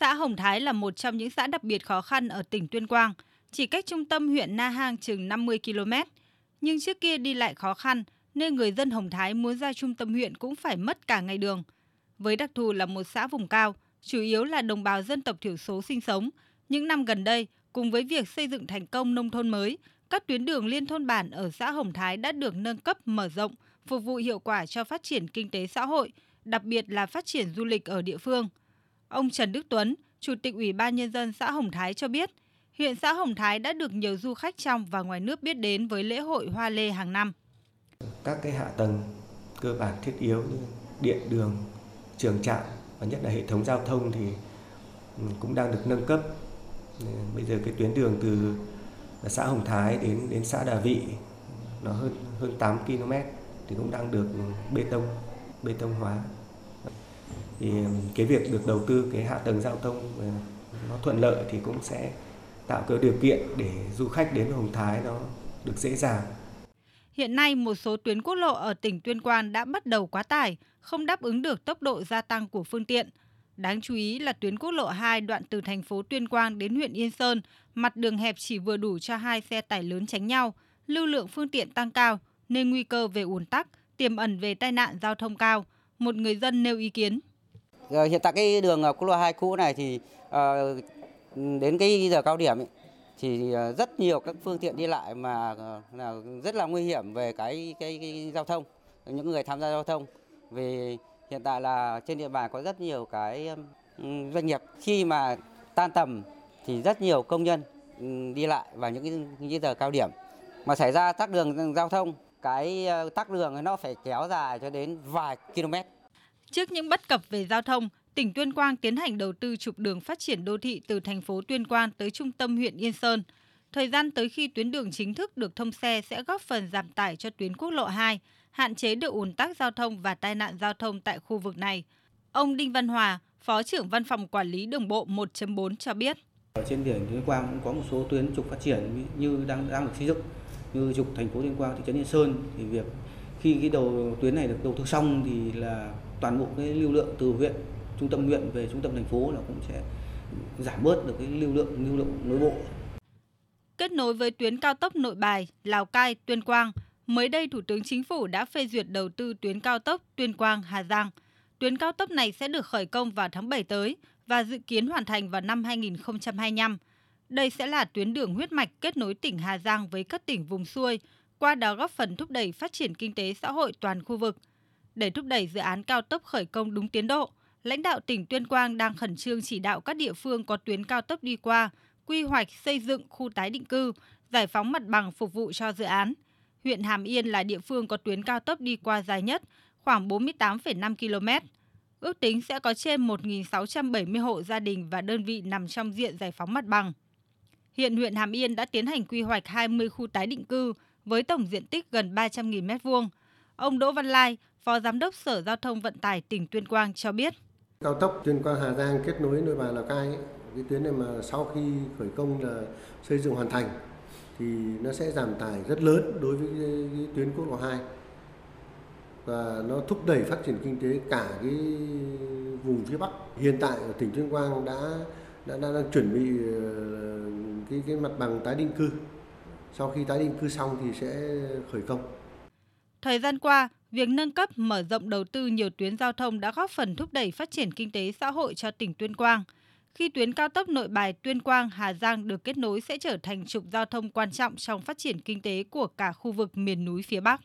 Xã Hồng Thái là một trong những xã đặc biệt khó khăn ở tỉnh Tuyên Quang, chỉ cách trung tâm huyện Na Hang chừng 50 km. Nhưng trước kia đi lại khó khăn nên người dân Hồng Thái muốn ra trung tâm huyện cũng phải mất cả ngày đường. Với đặc thù là một xã vùng cao, chủ yếu là đồng bào dân tộc thiểu số sinh sống, những năm gần đây, cùng với việc xây dựng thành công nông thôn mới, các tuyến đường liên thôn bản ở xã Hồng Thái đã được nâng cấp mở rộng, phục vụ hiệu quả cho phát triển kinh tế xã hội, đặc biệt là phát triển du lịch ở địa phương. Ông Trần Đức Tuấn, Chủ tịch Ủy ban Nhân dân xã Hồng Thái cho biết, huyện xã Hồng Thái đã được nhiều du khách trong và ngoài nước biết đến với lễ hội Hoa Lê hàng năm. Các cái hạ tầng cơ bản thiết yếu như điện đường, trường trạm và nhất là hệ thống giao thông thì ừ, cũng đang được nâng cấp. Bây giờ cái tuyến đường từ xã Hồng Thái đến đến xã Đà Vị nó hơn hơn 8 km thì cũng đang được bê tông bê tông hóa thì cái việc được đầu tư cái hạ tầng giao thông ờ, nó thuận lợi thì cũng sẽ tạo cái điều kiện để du khách đến Hồng Thái nó được dễ dàng. Hiện nay, một số tuyến quốc lộ ở tỉnh Tuyên Quang đã bắt đầu quá tải, không đáp ứng được tốc độ gia tăng của phương tiện. Đáng chú ý là tuyến quốc lộ 2 đoạn từ thành phố Tuyên Quang đến huyện Yên Sơn, mặt đường hẹp chỉ vừa đủ cho hai xe tải lớn tránh nhau, lưu lượng phương tiện tăng cao nên nguy cơ về ùn tắc, tiềm ẩn về tai nạn giao thông cao. Một người dân nêu ý kiến. Ờ, hiện tại cái đường ờ, quốc lộ 2 cũ này thì ờ, đến cái giờ cao điểm ấy, thì rất nhiều các phương tiện đi lại mà là rất là nguy hiểm về cái, cái cái giao thông những người tham gia giao thông. Vì hiện tại là trên địa bàn có rất nhiều cái ừ, doanh nghiệp khi mà tan tầm thì rất nhiều công nhân ừ, đi lại vào những cái, những giờ cao điểm. Mà xảy ra tắc đường giao thông cái tắc đường nó phải kéo dài cho đến vài km. Trước những bất cập về giao thông, tỉnh Tuyên Quang tiến hành đầu tư trục đường phát triển đô thị từ thành phố Tuyên Quang tới trung tâm huyện Yên Sơn. Thời gian tới khi tuyến đường chính thức được thông xe sẽ góp phần giảm tải cho tuyến quốc lộ 2, hạn chế được ùn tắc giao thông và tai nạn giao thông tại khu vực này. Ông Đinh Văn Hòa, Phó trưởng Văn phòng Quản lý Đường bộ 1.4 cho biết. Ở trên biển Tuyên Quang cũng có một số tuyến trục phát triển như đang đang được xây dựng như trục thành phố Tuyên Quang thị trấn Yên Sơn thì việc khi cái đầu tuyến này được đầu tư xong thì là toàn bộ cái lưu lượng từ huyện trung tâm huyện về trung tâm thành phố là cũng sẽ giảm bớt được cái lưu lượng lưu lượng nội bộ. Kết nối với tuyến cao tốc Nội Bài, Lào Cai, Tuyên Quang, mới đây Thủ tướng Chính phủ đã phê duyệt đầu tư tuyến cao tốc Tuyên Quang Hà Giang. Tuyến cao tốc này sẽ được khởi công vào tháng 7 tới và dự kiến hoàn thành vào năm 2025. Đây sẽ là tuyến đường huyết mạch kết nối tỉnh Hà Giang với các tỉnh vùng xuôi, qua đó góp phần thúc đẩy phát triển kinh tế xã hội toàn khu vực. Để thúc đẩy dự án cao tốc khởi công đúng tiến độ, lãnh đạo tỉnh Tuyên Quang đang khẩn trương chỉ đạo các địa phương có tuyến cao tốc đi qua, quy hoạch xây dựng khu tái định cư, giải phóng mặt bằng phục vụ cho dự án. Huyện Hàm Yên là địa phương có tuyến cao tốc đi qua dài nhất, khoảng 48,5 km. Ước tính sẽ có trên 1.670 hộ gia đình và đơn vị nằm trong diện giải phóng mặt bằng. Hiện huyện Hàm Yên đã tiến hành quy hoạch 20 khu tái định cư với tổng diện tích gần 300.000 m2. Ông Đỗ Văn Lai, Phó Giám đốc Sở Giao thông Vận tải tỉnh Tuyên Quang cho biết. Cao tốc Tuyên Quang Hà Giang kết nối Nội Bài Lào Cai, cái tuyến này mà sau khi khởi công là xây dựng hoàn thành thì nó sẽ giảm tải rất lớn đối với cái tuyến quốc lộ 2 và nó thúc đẩy phát triển kinh tế cả cái vùng phía Bắc. Hiện tại ở tỉnh Tuyên Quang đã đã, đã đang chuẩn bị ờ, cái cái mặt bằng tái định cư. Sau khi tái định cư xong thì sẽ khởi công. Thời gian qua, việc nâng cấp, mở rộng đầu tư nhiều tuyến giao thông đã góp phần thúc đẩy phát triển kinh tế xã hội cho tỉnh Tuyên Quang. Khi tuyến cao tốc Nội Bài Tuyên Quang Hà Giang được kết nối sẽ trở thành trục giao thông quan trọng trong phát triển kinh tế của cả khu vực miền núi phía Bắc.